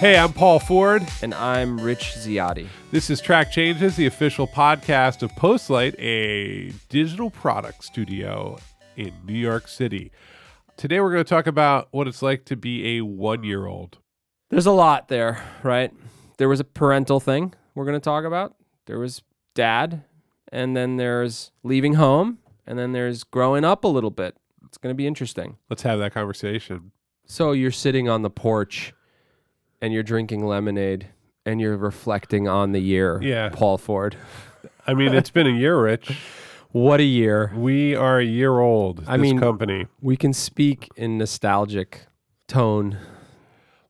Hey, I'm Paul Ford. And I'm Rich Ziade. This is Track Changes, the official podcast of Postlight, a digital product studio in New York City. Today, we're going to talk about what it's like to be a one year old. There's a lot there, right? There was a parental thing we're going to talk about. There was dad, and then there's leaving home, and then there's growing up a little bit. It's going to be interesting. Let's have that conversation. So you're sitting on the porch and you're drinking lemonade and you're reflecting on the year. Yeah. Paul Ford. I mean, it's been a year, Rich. What a year. We are a year old. I this mean- company. We can speak in nostalgic tone.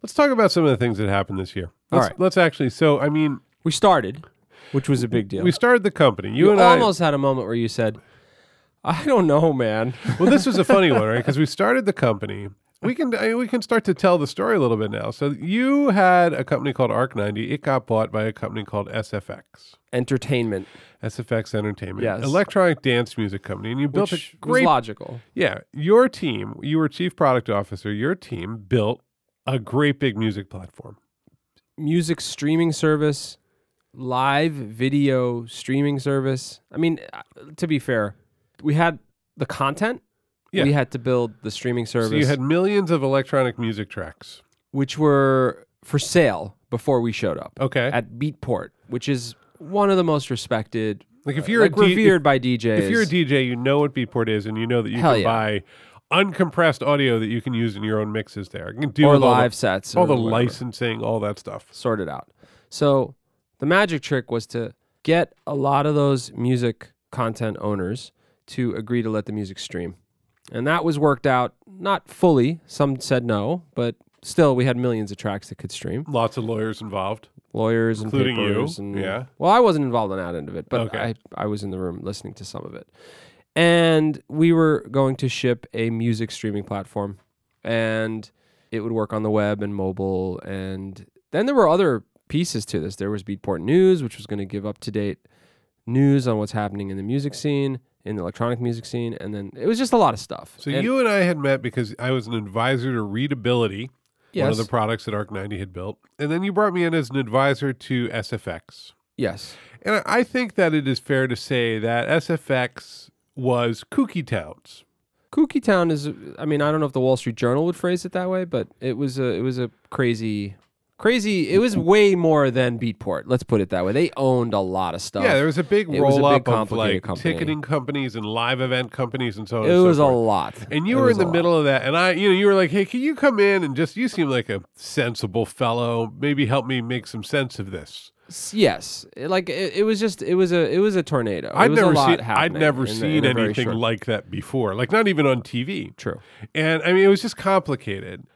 Let's talk about some of the things that happened this year. All Let's, right. let's actually. So, I mean, We started, which was a big deal. we started the company. You, you and almost had a moment where you said, I don't know, man. Well, this was a funny one, right? Because we started the company. We can I mean, we can start to tell the story a little bit now. So you had a company called Arc 90. It got bought by a company called SFX. Entertainment, SFX Entertainment, Yes. electronic dance music company, and you built which a was great. logical. yeah, your team. You were chief product officer. Your team built a great big music platform. Music streaming service, live video streaming service. I mean, uh, to be fair, we had the content. Yeah. We had to build the streaming service, So you had millions of electronic music tracks. which were for sale before we showed up Okay, at Beatport, which is one of the most respected, like if you're like a D- revered by DJs. if you're a DJ, you know what Beatport is, and you know that you Hell can yeah. buy uncompressed audio that you can use in your own mixes. There, you can deal or with all live the, sets, all the whatever. licensing, all that stuff. sort it out. So the magic trick was to get a lot of those music content owners to agree to let the music stream. And that was worked out not fully. Some said no, but still we had millions of tracks that could stream. Lots of lawyers involved. Lawyers and Including you, papers and yeah. Well, I wasn't involved on that end of it, but Okay. I I was in the room listening to some of it. And we were going to ship a music streaming platform and it would work on the web and mobile and then there were other pieces to this. There was Beatport News, which was going to give up to date news on what's happening in the music scene, in the electronic music scene, and then it was just a lot of stuff. So And- you and I had met because I was an advisor to Readability, yes, one of the products that Arc 90 had built, and then you brought me in as an advisor to SFX. yes, And I think that it is fair to say that SFX was kooky towns. Kooky Town is. I mean, I don't know if the Wall Street Journal would phrase it that way, but it was a it was a crazy, crazy. It was way more than Beatport. Let's put it that way. They owned a lot of stuff. Yeah, there was a big It was a roll big, up of complicated like company. ticketing companies and live event companies and so on. it and so was a forth. lot. And you It were was in the lot. middle of that, and I, you know, you were like, "Hey, can you come in and just? You seem like a sensible fellow. Maybe help me make some sense of this." Yes, like it, it was just it was a it was a tornado. I'd was never a lot seen. I'd never the- seen in a very anything like that before. Like not even on TV. True. And I mean, it was just complicated.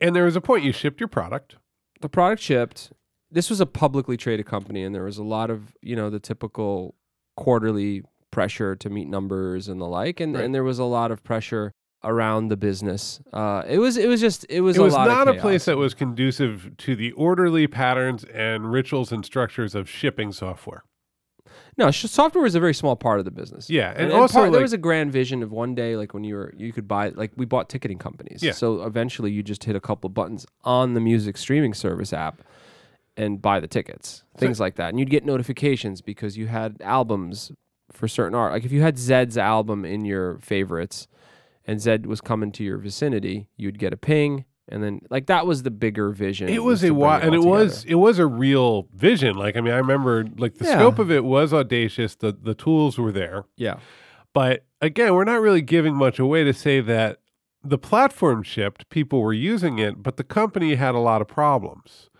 And there was a point you shipped your product. the product shipped. This was a publicly traded company, and there was a lot of you know the typical quarterly pressure to meet numbers and the like, and Right. and there was a lot of pressure around the business. Uh, it was it was just it was It a was not of a place that was conducive to the orderly patterns and rituals and structures of shipping software. no sh- software was a very small part of the business. Yeah, and, And, also part, there was a grand vision of one day, like when you were, you could buy, like we bought ticketing companies. Yeah. So eventually, you just hit a couple of buttons on the music streaming service app, and buy the tickets, things like that, and you'd get notifications because you had albums for certain art. Like if you had Zedd's album in your favorites, and Zedd was coming to your vicinity, you'd get a ping, and then like that was the bigger vision. it was to a wi- and it all was it was a real vision. Like I mean, I remember like the Yeah. scope of it was audacious. The the tools were there. yeah. But again, we're not really giving much away to say that the platform shipped, people were using it, but the company had a lot of problems.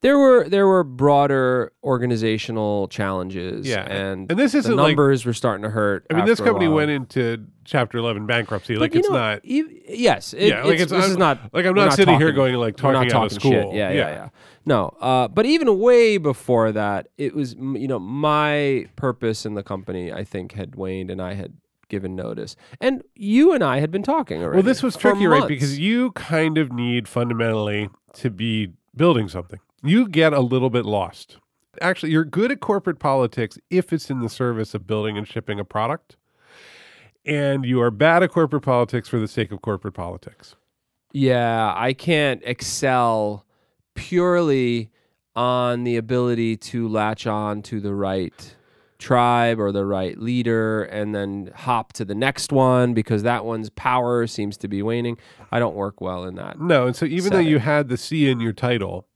There were there were broader organizational challenges. Yeah, and and this isn't like- numbers were starting to hurt. I mean, this company went into Chapter 11 bankruptcy. But like it's know, not. ev- yes, it, Yeah, like it's, it's- this I'm- is not like I'm we're not sitting here going like talking not out of school. Shit. Yeah, yeah, yeah, No, uh, but even way before that, it was you know my purpose in the company. I think had waned, and I had given notice. And you and I had been talking already. Well, this was tricky, right? Because you kind of need fundamentally to be building something. You get a little bit lost. Actually, you're good at corporate politics if it's in the service of building and shipping a product. And you are bad at corporate politics for the sake of corporate politics. Yeah, I can't excel purely on the ability to latch on to the right tribe or the right leader and then hop to the next one because that one's power seems to be waning. I don't work well in that. No, and so even though you had the C in your title,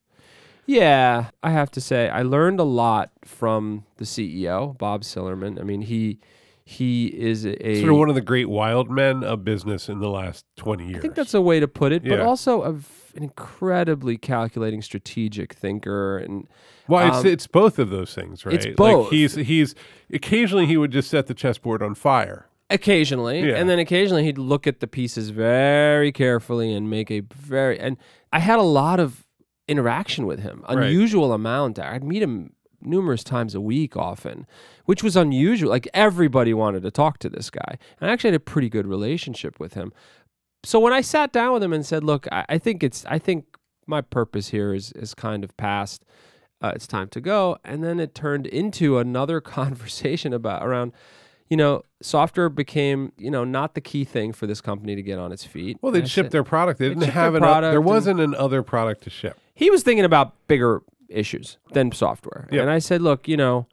Yeah, I have to say I learned a lot from the CEO, Bob Sillerman. I mean, he he is a sort of one of the great wild men of business in the last 20 years. I think that's a way to put it, but Yeah. also a an incredibly calculating strategic thinker and Well, it's Um, it's both of those things, right? it's Like both. he's he's occasionally he would just set the chessboard on fire. occasionally Yeah. and then occasionally he'd look at the pieces very carefully and make a very and i had a lot of interaction with him. Right. unusual amount. I'd meet him numerous times a week often which was unusual. Like everybody wanted to talk to this guy. And i actually had a pretty good relationship with him. So when i sat down with him and said look i, I think it's i think my purpose here is is kind of past uh, it's time to go. And then it turned into another conversation about around you know, software became, you know, not the key thing for this company to get on its feet. Well, they'd ship their product. They didn't have an. There wasn't an other product to ship. He was thinking about bigger issues than software. Yep. And I said, look, you know,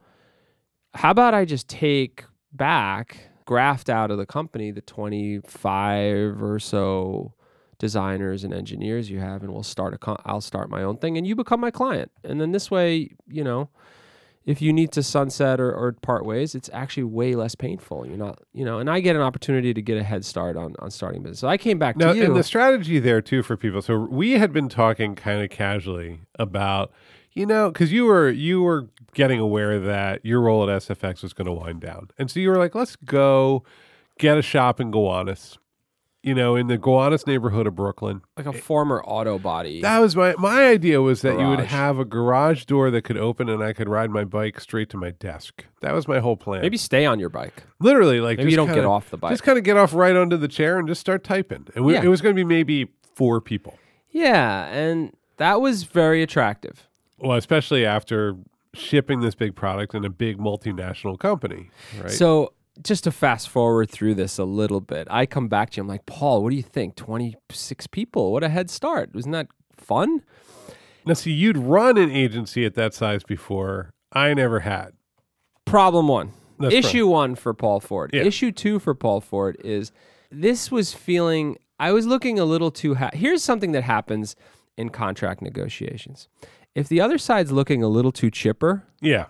how about I just take back, graft out of the company the 25 or so designers and engineers you have and we'll start a con- I'll start my own thing and you become my client. And then this way, you know, if you need to sunset or, or part ways, it's actually way less painful. You're not, you know, and I get an opportunity to get a head start on, on starting business. So I came back Now, to you. and the strategy there too for people. So we had been talking kind of casually about, you know, because you were you were getting aware that your role at SFX was going to wind down, and so you were like, let's go get a shop in Gowanus, you know, in the Gowanus neighborhood of Brooklyn. like a former auto body. That was my my idea was that you would have a garage door that could open and I could ride my bike straight to my desk. That was my whole plan. Maybe stay on your bike. literally like Maybe just you don't kinda, get off the bike. Just kind of get off right onto the chair and just start typing. And we, Yeah. it was going to be maybe four people. Yeah, and that was very attractive. Well, especially after shipping this big product in a big multinational company, right? So just to fast forward through this a little bit, I come back to you. I'm like, Paul, what do you think? 26 people. What a head start. Wasn't that fun? now, see, you'd run an agency at that size before. I never had. Problem one. That's Issue one for Paul Ford. Yeah. Issue two for Paul Ford is this was feeling, I was looking a little too. Ha- Here's something that happens in contract negotiations. If the other side's looking a little too chipper, Yeah.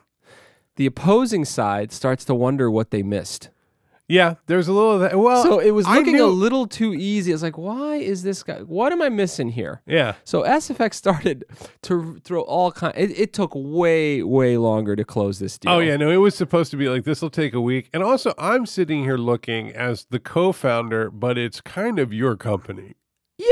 The opposing side starts to wonder what they missed. Yeah, there's a little of that. Well, So it was looking knew- a little too easy. It's like, why is this guy? What am I missing here? Yeah. So SFX started to throw all kind. It, it took way, way longer to close this deal. Oh yeah, no, it was supposed to be like this will take a week. And also I'm sitting here looking as the co-founder, but it's kind of your company.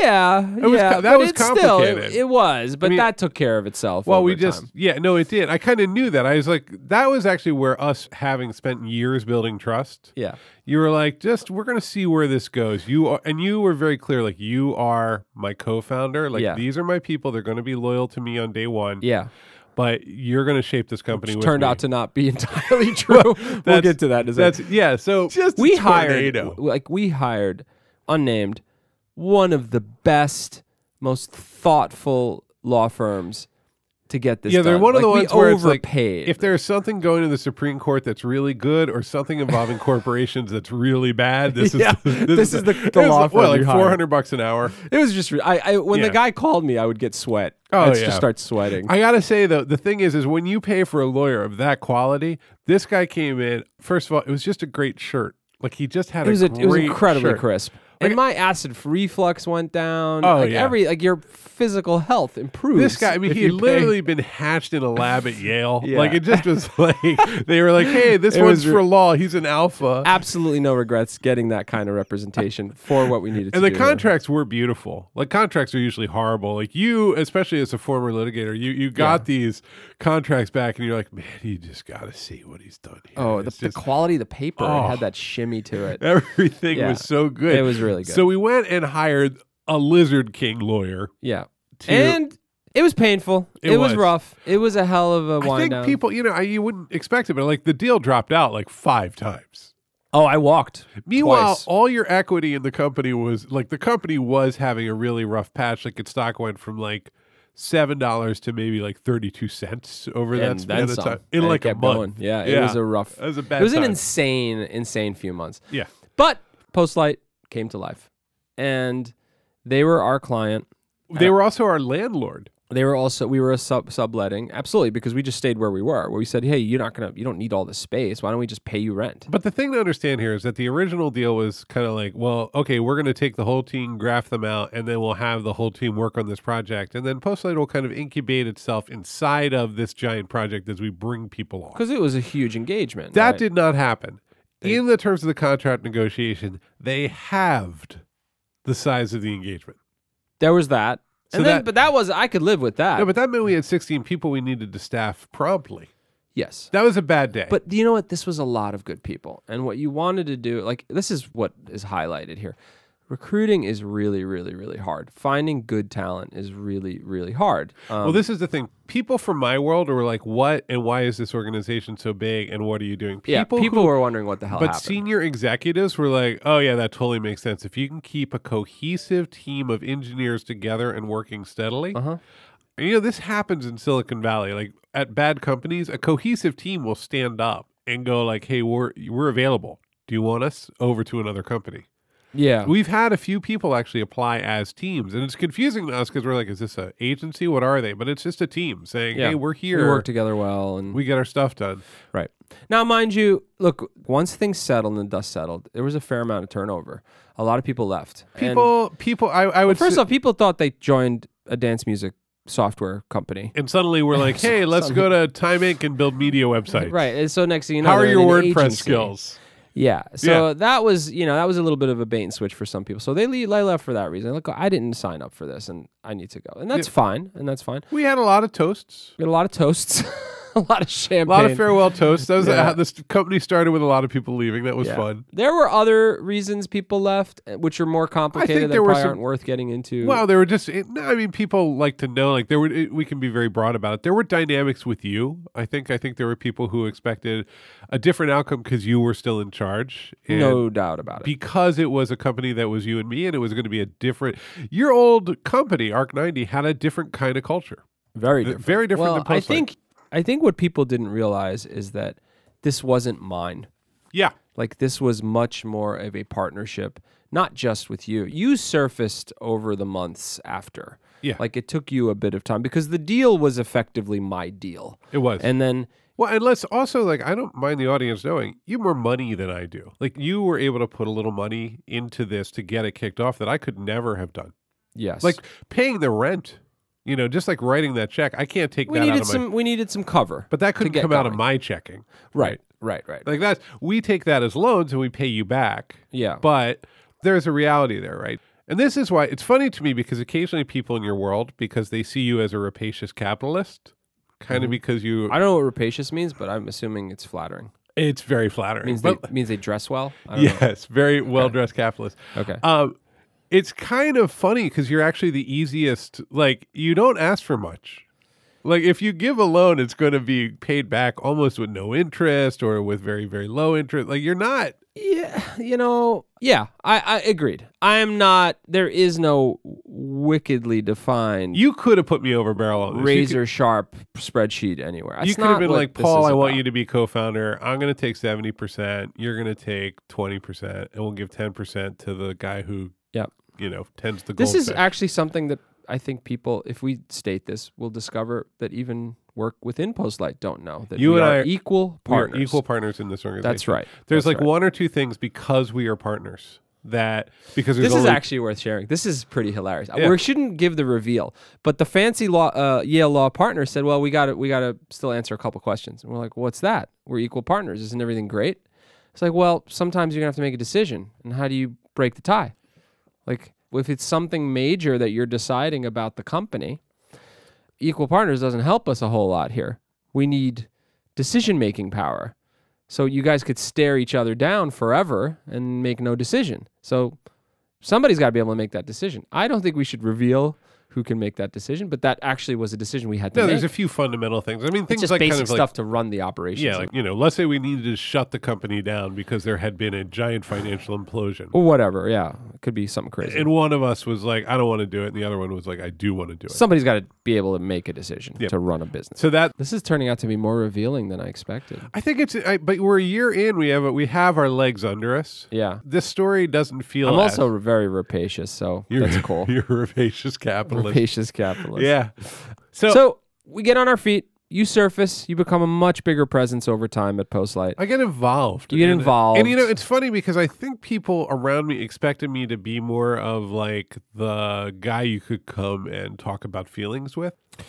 Yeah, was yeah. co- that but was it's Still, it, complicated. it was, but mean- that took care of itself. Well, we just time. yeah, no, it did. I kind of knew that. I was like that was actually where us having spent years building trust. yeah, You were like, just we're gonna see where this goes. You are, and you were very clear, like you are my co-founder. Like Yeah. these are my people. They're gonna be loyal to me on day one. yeah. But you're gonna shape this company. with Turned me. out to not be entirely true. we'll get to that. That's yeah. So just we hired tornado. like we hired unnamed one of the best most thoughtful law firms to get this Yeah, they're done. one of the Like, ones where it's like, overpaid. If there's something going to the Supreme Court that's really good, or something involving corporations that's really bad, this is this, this is the- it the law firm what, like four hundred bucks an hour. it was just I, I when Yeah. the guy called me I would get sweat Oh, I'd yeah. just start sweating I gotta say though, the thing is, is when you pay for a lawyer of that quality, this guy came in. First of all, it was just a great shirt. Like he just had it was a a, it was incredibly shirt. crisp and my acid reflux went down. Oh, like yeah. every like your physical health improves. This guy, I mean, he had pay- literally been hatched in a lab at Yale. Yeah. Like, it just was like, they were like, hey, this It one's for law. He's an alpha. absolutely no regrets getting that kind of representation for what we needed. and to the here. contracts were beautiful. Like, contracts are usually horrible. Like, you, especially as a former litigator, you, you got Yeah. these contracts back and you're like, man, you just got to see what he's done here. Oh, the, It's the quality of the paper Oh. had that shimmy to it. everything was so good. It was really good. So we went and hired a Lizard King lawyer. yeah, To, and it was painful. It It, was. was. rough. It was a hell of a I wind think down. people, you know, I, you wouldn't expect it, but like the deal dropped out like five times. oh, I walked. Meanwhile, Twice. all your equity in the company was like the company was having a really rough patch. Like its stock went from like seven dollars to maybe like thirty two cents over that span then of some. time in And like a month. going. Yeah, it Yeah. was a rough. It was a bad. It was an insane, insane few months. yeah. But Postlight came to life, and they were our client. They were also our landlord. They were also we were a sub subletting absolutely because we just stayed where we were. Where we said, hey, you're not gonna, you don't need all this space. Why don't we just pay you rent? But the thing to understand here is that the original deal was kind of like, well, okay, we're going to take the whole team, graph them out, and then we'll have the whole team work on this project, and then Postlight will kind of incubate itself inside of this giant project as we bring people on. Because it was a huge engagement. That right? did not happen. They- In the terms of the contract negotiation, they halved the size of the engagement. There was that. So and then, that- but that was I could live with that. No, but that meant we had 16 people we needed to staff promptly. yes. That was a bad day. But you know what? This was a lot of good people. And what you wanted to do, like, this is what is highlighted here. Recruiting is really, really, really hard. Finding good talent is really, really hard. Um, well, this is the thing. People from my world were like, "What and why is this organization so big? And what are you doing?" yeah, people who- were wondering what the hell but happened. senior executives were like, "Oh yeah, that totally makes sense. If you can keep a cohesive team of engineers together and working steadily, uh huh. And, you know, this happens in Silicon Valley. Like at bad companies, a cohesive team will stand up and go like, "Hey, we're we're available. Do you want us over to another company?" Yeah. We've had a few people actually apply as teams, and it's confusing to us because we're like, "Is this an agency? What are they?" But it's just a team saying, Yeah. "Hey, we're here. we work together well. And we get our stuff done." Right. Now, mind you, look, once things settled and the dust settled, there was a fair amount of turnover. A lot of people left. And- People, people, I, I would first say- off, people thought they joined a dance music software company. and suddenly we're like, "Hey, let's go to Time Inc. and build media websites." Right. And so next thing you know, How are they're your in an WordPress agency. skills? Yeah. So that was, you know, that was a little bit of a bait and switch for some people. So they, le- they left for that reason. Look, I didn't sign up for this and I need to go. And that's fine. And that's fine. We had a lot of toasts. We had a lot of toasts, a lot of champagne, A lot of farewell toasts. That was Yeah. how this company started with a lot of people leaving. That was Yeah. fun. There were other reasons people left, uh, which are more complicated that there were probably some- aren't worth getting into. Well, there were just. It, no, I mean, people like to know. Like there were. It, we can be very broad about it. There were dynamics with you. I think. I think there were people who expected a different outcome because you were still in charge. No doubt about it. Because it was a company that was you and me, and it was going to be a different. Your old company, Arc ninety, had a different kind of culture. Very different. very different Well, than I think I think what people didn't realize is that this wasn't mine. Yeah. Like this was much more of a partnership, not just with you. You surfaced over the months after. Yeah. Like it took you a bit of time because the deal was effectively my deal. It was. And then Well, and let's also like I don't mind the audience knowing you more money than I do. Like you were able to put a little money into this to get it kicked off that I could never have done. yes. Like paying the rent, you know, just like writing that check. I can't take we that out needed of my. some we needed some cover. but that couldn't come out of my checking. right, right, right. Like that's we take that as loans and we pay you back. yeah. But there's a reality there, right? And this is why it's funny to me because occasionally people in your world, because they see you as a rapacious capitalist, kind of Mhm. because you, I don't know what rapacious means, but I'm assuming it's flattering. it's very flattering. means But- they means they dress well. I don't know. yes, very well dressed capitalist. Okay. Um, it's kind of funny because you're actually the easiest. Like you don't ask for much. Like if you give a loan, it's going to be paid back almost with no interest or with very very low interest. Like you're not. Yeah, you know, yeah, I, I agreed. I am not. There is no wickedly defined You could have put me over barrel on this. You could- razor sharp spreadsheet anywhere. You could have been like, Paul, I want about. you to be co-founder. I'm going to take seventy percent. You're going to take twenty percent, and we'll give ten percent to the guy who, Yep. You know, tends the. This is goldfish. actually something that I think people, if we state this, will discover that even work within Postlight don't know that You and I are- equal we are partners. equal partners in this organization. That's right. There's That's like right. one or two things because we are partners that because This is actually worth sharing. This is pretty hilarious. Yeah. We shouldn't give the reveal, but the fancy law uh, Yale law partner said, "Well, we got to we got to still answer a couple questions." And we're like, "What's that? We're equal partners. Isn't everything great?" It's like, "Well, sometimes you're gonna have to make a decision, and how do you break the tie? Like, if it's something major that you're deciding about the company, equal partners doesn't help us a whole lot here. We need decision making power." So you guys could stare each other down forever and make no decision. So somebody's got to be able to make that decision. I don't think we should reveal who can make that decision, but that actually was a decision we had to no, make. there's a few fundamental things. I mean, it's things just like basic kind of like stuff to run the operation. Yeah, like you know, let's say we needed to shut the company down because there had been a giant financial implosion, or whatever. Yeah, it could be something crazy. and one of us was like, "I don't want to do it," and the other one was like, "I do want to do it." Somebody's got to be able to make a decision Yeah. to run a business. so that This is turning out to be more revealing than I expected. I think it's, I, but we're a year in. We have we have our legs under us. Yeah. This story doesn't feel. I'm as- also very rapacious, so you're, that's cool. You're a rapacious capitalist. Rapacious capitalist. Yeah. So, So we get on our feet. You surface. You become a much bigger presence over time at Postlight. I get involved. You get And- involved. And you know, it's funny because I think people around me expected me to be more of like the guy you could come and talk about feelings with. I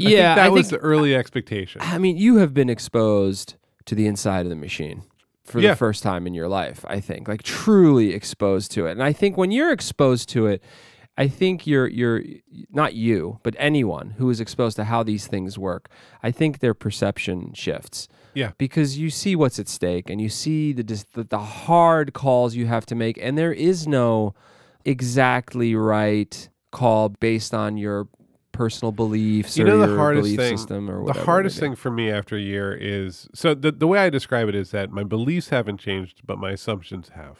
think Yeah, that I was think- the early expectation. I mean, you have been exposed to the inside of the machine for Yeah. the first time in your life, I think. Like truly exposed to it. And I think when you're exposed to it, I think you're you're not you, but anyone who is exposed to how these things work, I think their perception shifts. Yeah. Because you see what's at stake and you see the the, the hard calls you have to make and there is no exactly right call based on your personal beliefs You or know the hardest belief thing- system or The hardest thing for me after a year is so the the way I describe it is that my beliefs haven't changed, but my assumptions have.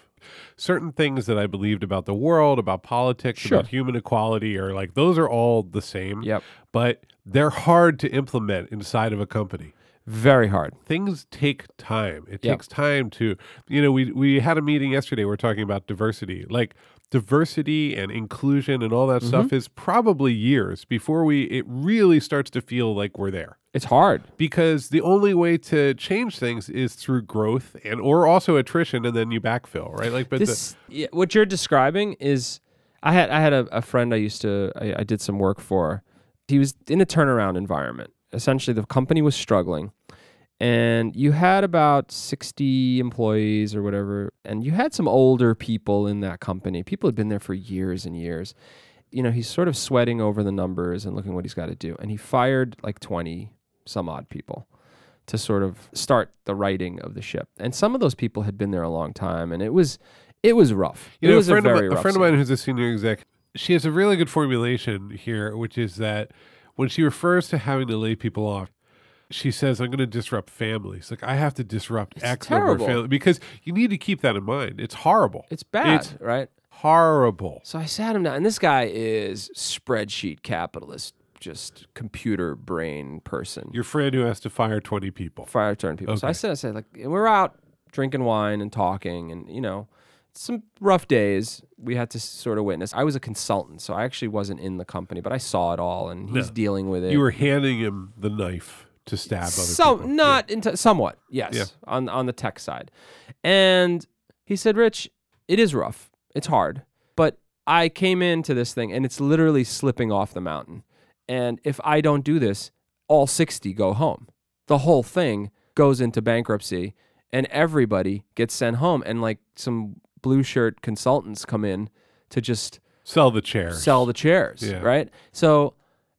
Certain things that I believed about the world, about politics, Sure. about human equality are like those are all the same. Yep. But they're hard to implement inside of a company. Very hard. Things take time. It Yep. takes time to, you know, we we had a meeting yesterday. We are talking about diversity, like diversity and inclusion and all that Mm-hmm. stuff is probably years before we it really starts to feel like we're there It's hard. because the only way to change things is through growth and or also attrition and then you backfill right like but the, yeah, what you're describing is I had I had a, a friend I used to I, I did some work for. He was in a turnaround environment. Essentially, the company was struggling, and you had about sixty employees or whatever, and you had some older people in that company. People had been there for years and years. You know, he's sort of sweating over the numbers and looking what he's got to do, and he fired like twenty some odd people to sort of start the righting of the ship. And some of those people had been there a long time, and it was it was rough. you it know a friend, a of, a friend of mine who's a senior exec she has a really good formulation here which is that when she refers to having to lay people off she says i'm going to disrupt families like i have to disrupt It's x number of families because you need to keep that in mind it's horrible It's bad, It's right? horrible So I sat him down, and this guy is spreadsheet capitalist, just computer brain person. your friend who has to fire 20 people fire turn people. So I Okay. said, I said, like, we're out drinking wine and talking, and you know, some rough days we had to sort of witness. I was a consultant, so I actually wasn't in the company, but I saw it all, and he's No. dealing with it. you were handing him the knife to stab other some people. Not into somewhat yes Yeah. on on the tech side. And he said rich it is rough. It's hard. But i came into this thing and it's literally slipping off the mountain. And if i don't do this all 60 go home. The whole thing goes into bankruptcy and everybody gets sent home. And like some blue shirt consultants come in to just sell the chairs. sell the chairs, Yeah. right? So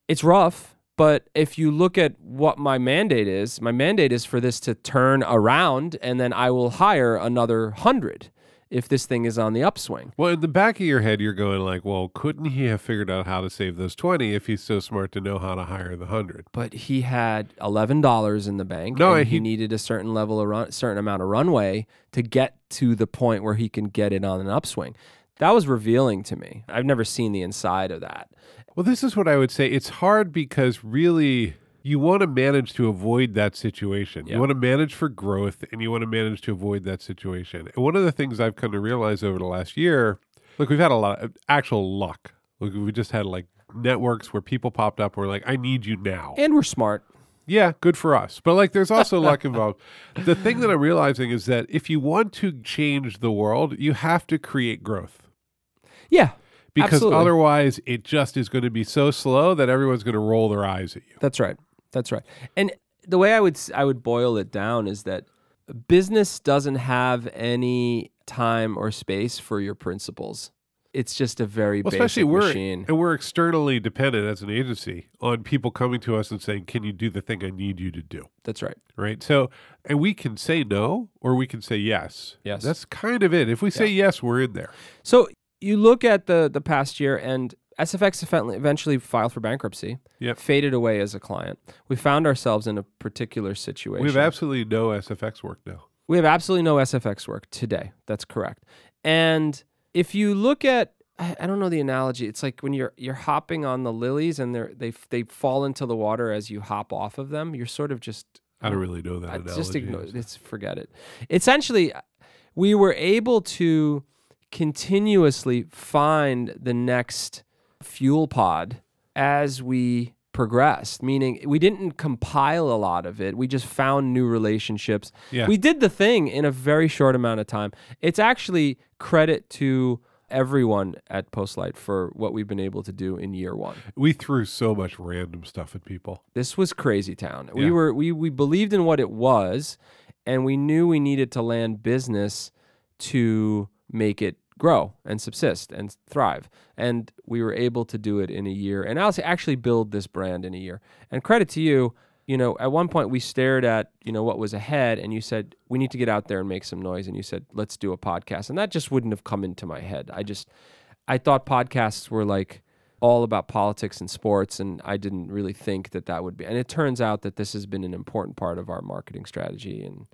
it's rough, but if you look at what my mandate is, my mandate is for this to turn around and then I will hire another 100 if this thing is on the upswing. Well, in the back of your head, you're going like, well, couldn't he have figured out how to save those 20 if he's so smart to know how to hire the 100? But he had eleven dollars in the bank, No, and he- he needed a certain level of run, certain amount of runway to get to the point where he can get it on an upswing. That was revealing to me. I've never seen the inside of that. Well, this is what I would say. It's hard because really you want to manage to avoid that situation. Yeah. You want to manage for growth and you want to manage to avoid that situation. And one of the things I've come to realize over the last year, look, we've had a lot of actual luck. Look, we just had like networks where people popped up were like, I need you now. And we're smart. Yeah, good for us. But like there's also luck involved. The thing that I'm realizing is that if you want to change the world, you have to create growth. Yeah, Because Absolutely. otherwise it just is going to be so slow that everyone's going to roll their eyes at you. That's right. That's right. And the way I would I would boil it down is that business doesn't have any time or space for your principles. It's just a very Well, basic especially we're machine. and we're externally dependent as an agency on people coming to us and saying, "Can you do the thing I need you to do?" That's right. Right? So, and we can say no or we can say yes. Yes. That's kind of it. If we say yes, we're in there. So you look at the the past year, and SFX eventually filed for bankruptcy. Yep. Faded away as a client. We found ourselves in a particular situation. We have absolutely no SFX work now. We have absolutely no SFX work today. That's correct. And if you look at I don't know the analogy. It's like when you're you're hopping on the lilies and they're they they fall into the water as you hop off of them. You're sort of just I don't really know that I analogy. just ignore it's forget it. Essentially, uh, we were able to continuously find the next fuel pod as we progressed meaning we didn't compile a lot of it we just found new relationships Yeah. we did the thing in a very short amount of time it's actually credit to everyone at postlight for what we've been able to do in year one We threw so much random stuff at people. this was crazy town. We were we we believed in what it was, and we knew we needed to land business to make it grow and subsist and thrive. And we were able to do it in a year, and actually build this brand in a year. And credit to you. You know, at one point we stared at you know what was ahead, and you said we need to get out there and make some noise. And you said let's do a podcast, and that just wouldn't have come into my head. I just I thought podcasts were like all about politics and sports, and I didn't really think that that would be. And it turns out that this has been an important part of our marketing strategy, and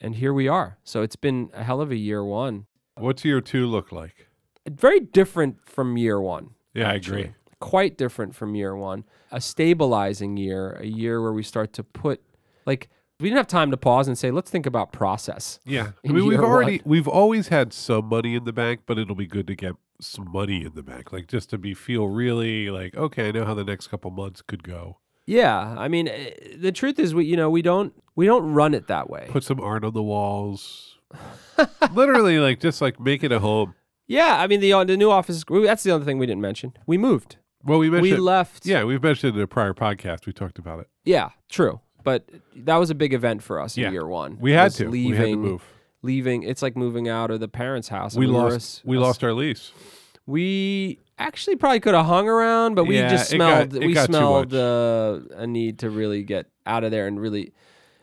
and here we are. So it's been a hell of a year one. What's year two look like? Very different from year one. Yeah, I agree. Quite different from year one. A stabilizing year, a year where we start to put like we didn't have time to pause and say, let's think about process. Yeah, I mean we've already one. we've always had some money in the bank, but it'll be good to get some money in the bank, like just to be feel really like okay, I know how the next couple months could go. Yeah, I mean, eh, the truth is, we you know we don't we don't run it that way. Put some art on the walls. Literally, like just like make it a home. Yeah, I mean the uh, the new office. That's the other thing we didn't mention. We moved. Well, we We left. yeah, we've mentioned it in a prior podcast. We talked about it. Yeah, true. But that was a big event for us Yeah. in year one. We had to. leaving. we had to move. Leaving. It's like moving out of the parents' house. I We lost. we lost our lease. We actually probably could have hung around, but we Yeah, just got- smelled. it we smelled uh, a need to really get out of there and really.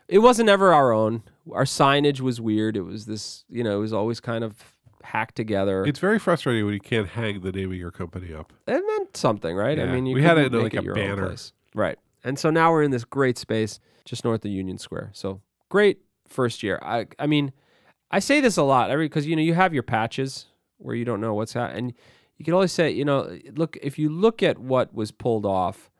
It wasn't ever our own. Our signage was weird. It was this. You know, it was always kind of hacked together. It's very frustrating when you can't hang the name of your company up. it meant something, right? I mean, you We had it couldn't in, make like, a your own banner. place. right? And so now we're in this great space just north of Union Square. So great first year. I, I mean, I say this a lot every because you know you have your patches where you don't know what's happening, and you can always say, you know, look if you look at what was pulled off,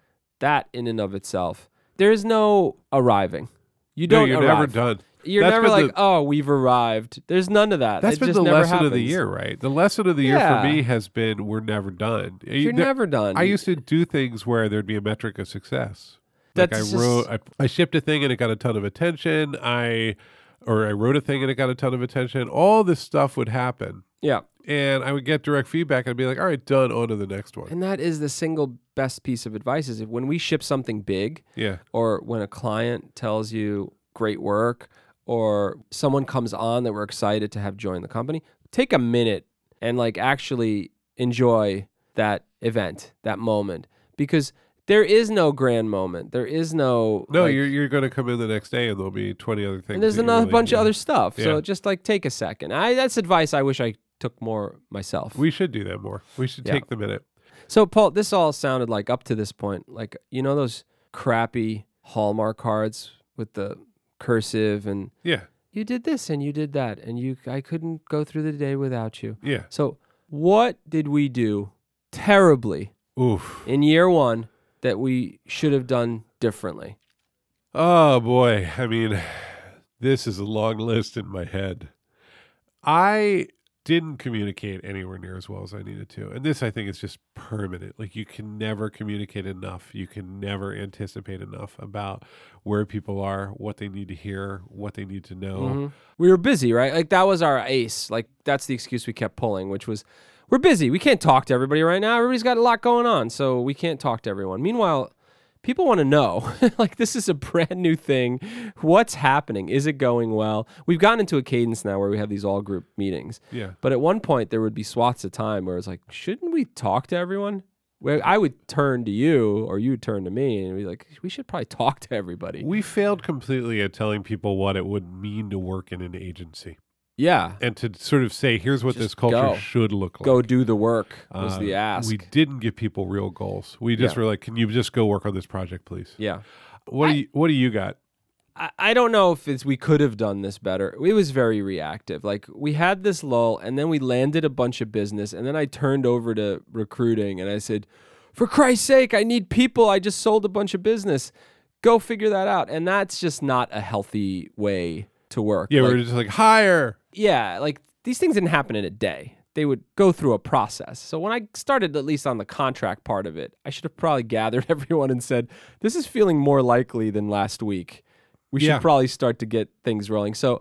that in and of itself, there is no arriving. You No, don't. you're arrive. never done. You're That's never like, the- oh, we've arrived. There's none of that. That's It been just the lesson of the year, right? The lesson of the year for me has been we're never done. You're never done. I used to do things where there'd be a metric of success. Like I just- wrote, I, I shipped a thing and it got a ton of attention. I, or I wrote a thing and it got a ton of attention. All this stuff would happen, yeah. and I would get direct feedback. I'd be like, "All right, done. On to the next one." And that is the single best piece of advice is if when we ship something big Yeah, or when a client tells you great work or someone comes on that we're excited to have join the company, take a minute and like actually enjoy that event, that moment because there is no grand moment. There is no no, like- you're you're going to come in the next day and there'll be twenty other things. and there's another really bunch of other stuff. Yeah. So just like take a second. I that's advice I wish I took more myself. We should do that more. We should Yeah. take the minute. So Paul, this all sounded like up to this point, like you know those crappy Hallmark cards with the cursive and Yeah, you did this and you did that and you I couldn't go through the day without you. yeah. So what did we do terribly Oof. in year 1 that we should have done differently? Oh boy. I mean, this is a long list in my head. I didn't communicate anywhere near as well as I needed to. And this, I think, is just permanent. Like, you can never communicate enough. You can never anticipate enough about where people are, what they need to hear, what they need to know. Mhm. We were busy, right? Like that was our ace. Like that's the excuse we kept pulling, which was we're busy. We can't talk to everybody right now. Everybody's got a lot going on, so we can't talk to everyone. Meanwhile, people want to know like this is a brand new thing. What's happening? Is it going well? We've gotten into a cadence now where we have these all group meetings. Yeah. But at one point there would be swaths of time where it's like, shouldn't we talk to everyone? Where I would turn to you or you would turn to me and be like, we should probably talk to everybody. We failed completely at telling people what it would mean to work in an agency Yeah. and to sort of say, here's what Just this culture go. should look like. Go do the work was Uh, the ask. We didn't give people real goals. We just Yeah. were like, "Can you just go work on this project, please?" yeah. What I- do you What do you got? I, I don't know if it's we could have done this better. It was very reactive. Like we had this lull and then we landed a bunch of business and then I turned over to recruiting and I said, For Christ's sake, I need people. I just sold a bunch of business. Go figure that out. And that's just not a healthy way to work. Yeah, Like, we were just like, hire. Yeah, like these things didn't happen in a day. They would go through a process. So when I started at least on the contract part of it, I should have probably gathered everyone and said, "This is feeling more likely than last week. We should Yeah. probably start to get things rolling." So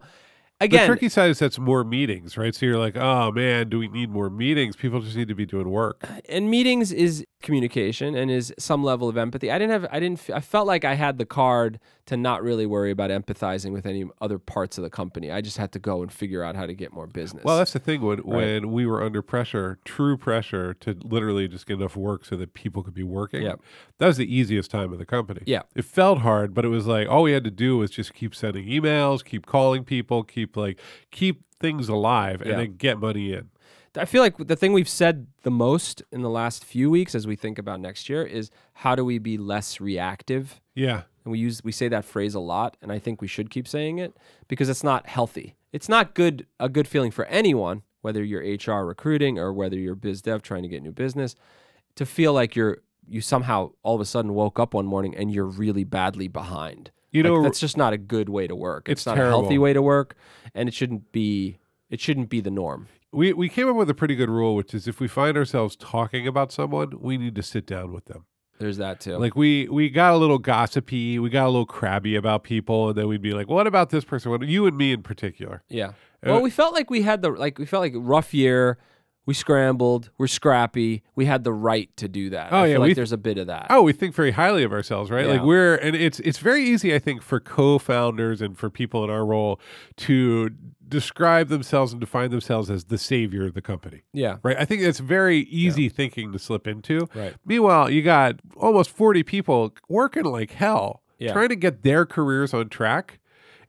The again, tricky side is that's more meetings, right? So you're like, oh man, do we need more meetings? People just need to be doing work. Uh, and meetings is communication and is some level of empathy. I didn't have I didn't I felt like I had the card to not really worry about empathizing with any other parts of the company. I just had to go and figure out how to get more business. Well, that's the thing when when we were under pressure, true pressure to literally just get enough work so that people could be working. Yep. That was the easiest time of the company. Yeah. It felt hard, but it was like all we had to do was just keep sending emails, keep calling people, keep like keep things alive and Yeah. then get money in. I feel like the thing we've said the most in the last few weeks as we think about next year is how do we be less reactive? Yeah. And we use we say that phrase a lot and I think we should keep saying it because it's not healthy. It's not good a good feeling for anyone, whether you're HR recruiting or whether you're biz dev trying to get new business, to feel like you're you somehow all of a sudden woke up one morning and you're really badly behind. You Like, know, that's just not a good way to work. It's, It's not a healthy way to work and it shouldn't be it shouldn't be the norm. we, we came up with a pretty good rule, which is if we find ourselves talking about someone, we need to sit down with them. There's that too. Like we we got a little gossipy, we got a little crabby about people, and then we'd be like, "What about this person? What you and me in particular?" Yeah. Uh, Well, we felt like we had the like we felt like rough year. We scrambled. We're scrappy. We had the right to do that. Oh, I yeah, like th- there's a bit of that. Oh, we think very highly of ourselves, right? Like we're and it's it's very easy, I think, for co-founders and for people in our role to describe themselves and define themselves as the savior of the company. Yeah. Right? I think it's very easy thinking to slip into. Right. Meanwhile, you got almost 40 people working like hell Yeah. trying to get their careers on track.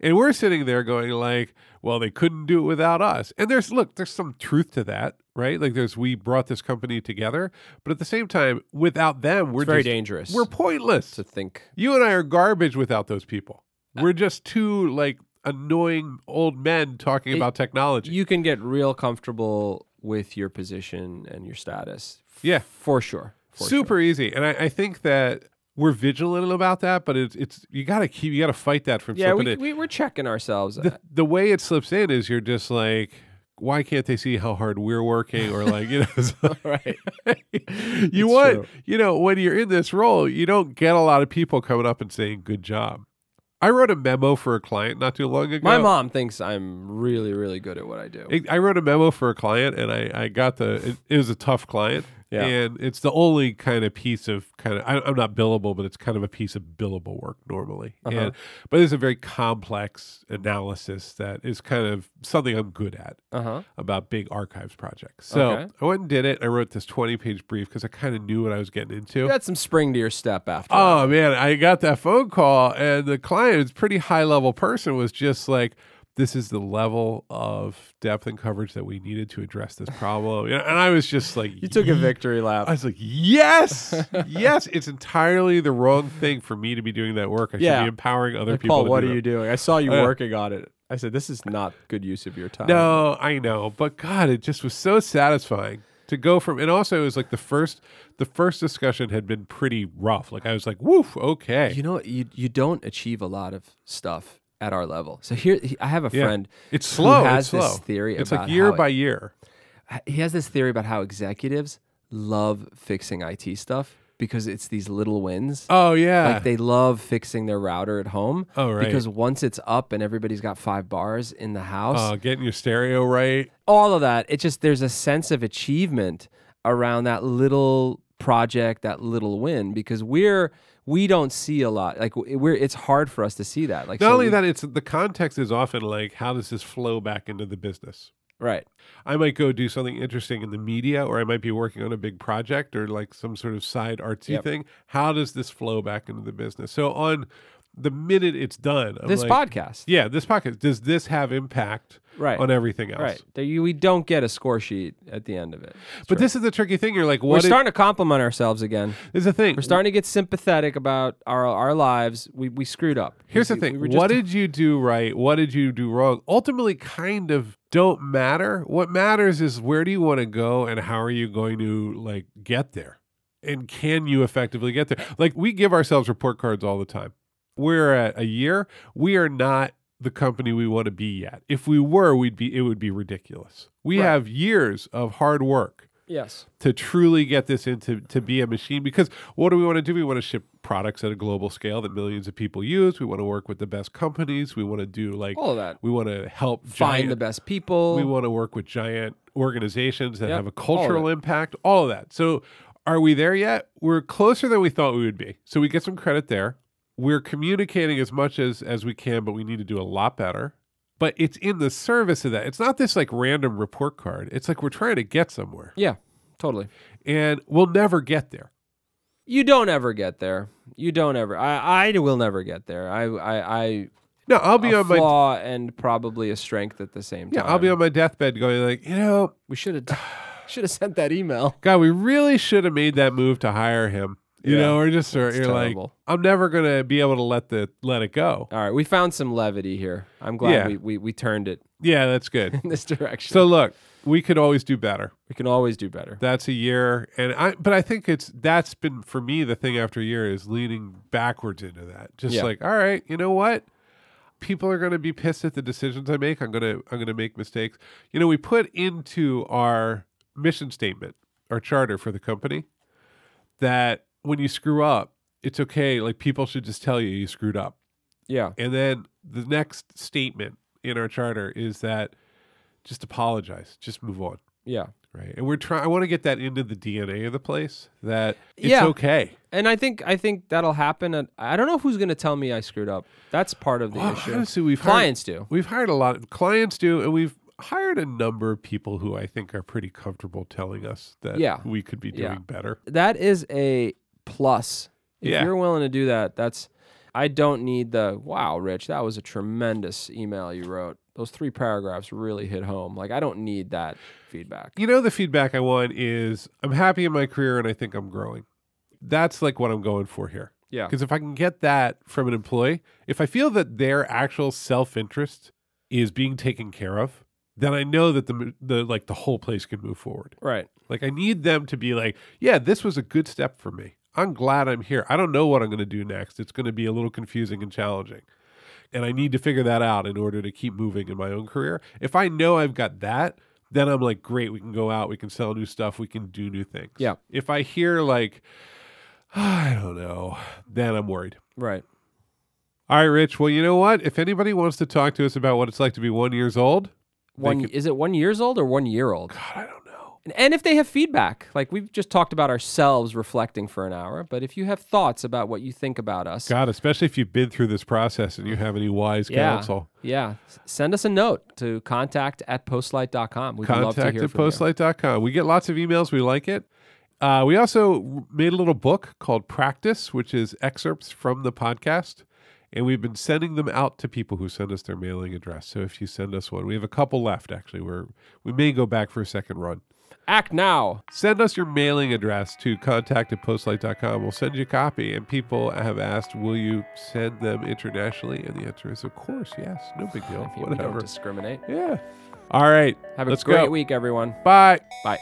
And we're sitting there going like, well, they couldn't do it without us. And there's look, there's some truth to that, right? Like there's we brought this company together, but at the same time, without them, we're It's very just, dangerous. we're pointless. to think. You and I are garbage without those people. Uh, We're just two like annoying old men talking It- about technology. You can get real comfortable with your position and your status. F- Yeah. For sure. For Super easy. And I, I think that we're vigilant about that, but it's it's you gotta keep you gotta fight that from Yeah, slipping we, in. we, we're checking ourselves. the, the way it slips in is you're just like why can't they see how hard we're working or like you know like- right. you It's want true. you know when you're in this role you don't get a lot of people coming up and saying good job i wrote a memo for a client not too long ago My mom thinks I'm really, really good at what I do. I- I wrote a memo for a client and I, I got the, it, it was a tough client. Yeah. And it's the only kind of piece of kind of, I, I'm not billable, but it's kind of a piece of billable work normally. Uh-huh. And, but it's a very complex analysis that is kind of something I'm good at Uh huh. about big archives projects. So Okay. I went and did it. I wrote this 20 page brief because I kind of knew what I was getting into. You got some spring to your step after. Oh man, I got that phone call, and the client, it's pretty high level person, was just like, "This is the level of depth and coverage that we needed to address this problem." And I was just like, you took a victory lap. I was like, "Yes, yes." It's entirely the wrong thing for me to be doing that work. I should be empowering other Like, people. Paul, what are that. you doing? I saw you Uh, working on it. I said, this is not good use of your time. No, I know, but God, it just was so satisfying to go from. And also, it was like the first, the first discussion had been pretty rough. Like I was like, "Woof, okay." You know, you you don't achieve a lot of stuff at our level. So here, I have a Yeah. friend. It's slow. Who has it's slow. this theory it's about like year by it- year. He has this theory about how executives love fixing IT stuff because it's these little wins. Oh yeah. Like they love fixing their router at home. Oh, right. Because once it's up and everybody's got five bars in the house, uh, getting your stereo right. all of that, it just there's a sense of achievement around that little project, that little win, because we're we don't see a lot. Like we're it's hard for us to see that. Like Not so only we- that, it's the context is often like, how does this flow back into the business? right? I might go do something interesting in the media, or I might be working on a big project or like some sort of side artsy Yep. thing. How does this flow back into the business? So on the minute it's done, I'm this like, podcast, yeah, this podcast, does this have impact right? on everything else? Right. There you, we don't get a score sheet at the end of it. It's But true. this is the tricky thing. You're like, what? we're is, starting to compliment ourselves again. is the thing? We're starting to get sympathetic about our our lives. We we screwed up. Here's the thing. we what did you do right? What did you do wrong? Ultimately, kind of don't matter. What matters is where do you want to go and how are you going to like get there? And can you effectively get there? Like we give ourselves report cards all the time. We're at a year. We are not the company we want to be yet. If we were, we'd be it would be ridiculous. We Right. have years of hard work yes. to truly get this into to be a machine because what do we want to do we want to ship products at a global scale that millions of people use we want to work with the best companies we want to do like All of that. we want to help Find giant, the best people. we want to work with giant organizations that Yep, have a all cultural impact all of that so are we there yet we're closer than we thought we would be so we get some credit there we're communicating as much as as we can but we need to do a lot better but it's in the service of that it's not this like random report card it's like we're trying to get somewhere yeah. Totally. and we'll never get there. You don't ever get there. You don't ever. I I will never get there. I I I No, I'll be on my flaw and probably a strength at the same time. yeah, time. I'll be on my deathbed going like, you know, We should have should have sent that email. God, we really should have made that move to hire him. You Yeah, know, or just or you're like. I'm never gonna be able to let the let it go. All right, we found some levity here. I'm glad Yeah. we, we we turned it Yeah, that's good. in this direction. so look, we could always do better. we can always do better. That's a year, and I. But I think it's that's been for me the thing after a year is leaning backwards into that. Just Yeah. like, all right, you know what? People are going to be pissed at the decisions I make. I'm gonna I'm gonna make mistakes. You know, we put into our mission statement, our charter for the company, that when you screw up, it's okay. Like people should just tell you you screwed up. Yeah. And then the next statement in our charter is that just apologize, just move on Yeah. right and we're trying i want to get that into the dna of the place that it's Yeah. okay And I think I think that'll happen. And I don't know who's going to tell me I screwed up. That's part of the Well, issue. honestly we've hired, Clients do. we've hired a lot of clients do and we've hired a number of people who i think are pretty comfortable telling us that Yeah. we could be doing Yeah. better That is a plus. If Yeah. you're willing to do that, that's. I don't need the wow, Rich. That was a tremendous email you wrote. Those three paragraphs really hit home. Like I don't need that feedback. you know the feedback i want is i'm happy in my career and i think i'm growing that's like what i'm going for here Yeah. because if i can get that from an employee if i feel that their actual self-interest is being taken care of then i know that the the like the whole place can move forward Right. Like I need them to be like, yeah, this was a good step for me. I'm glad I'm here. I don't know what I'm going to do next. It's going to be a little confusing and challenging. And I need to figure that out in order to keep moving in my own career. If I know I've got that, then I'm like, great, we can go out, we can sell new stuff, we can do new things. Yeah. If I hear like, I don't know, then I'm worried. Right. All right, Rich. Well, you know what? If anybody wants to talk to us about what it's like to be one years old, One could- is it one years old or one year old? God, I don't know. And, if they have feedback, like we've just talked about ourselves reflecting for an hour, but if you have thoughts about what you think about us, God, especially if you've been through this process and you have any wise Yeah. counsel. yeah, send us a note to contact at postlight.com. We'd love to contact hear at from you. postlight.com. We get lots of emails. We like it. Uh, we also made a little book called Practice, which is excerpts from the podcast. And we've been sending them out to people who send us their mailing address. So if you send us one, we have a couple left actually. We're we may go back for a second run. Act now. Send us your mailing address to contact at postlight.com. We'll send you a copy. And people have asked, will you send them internationally? And the answer is, of course, yes. No big deal. We don't discriminate. Yeah. All right. Have a Let's great go. week, everyone. Bye. Bye.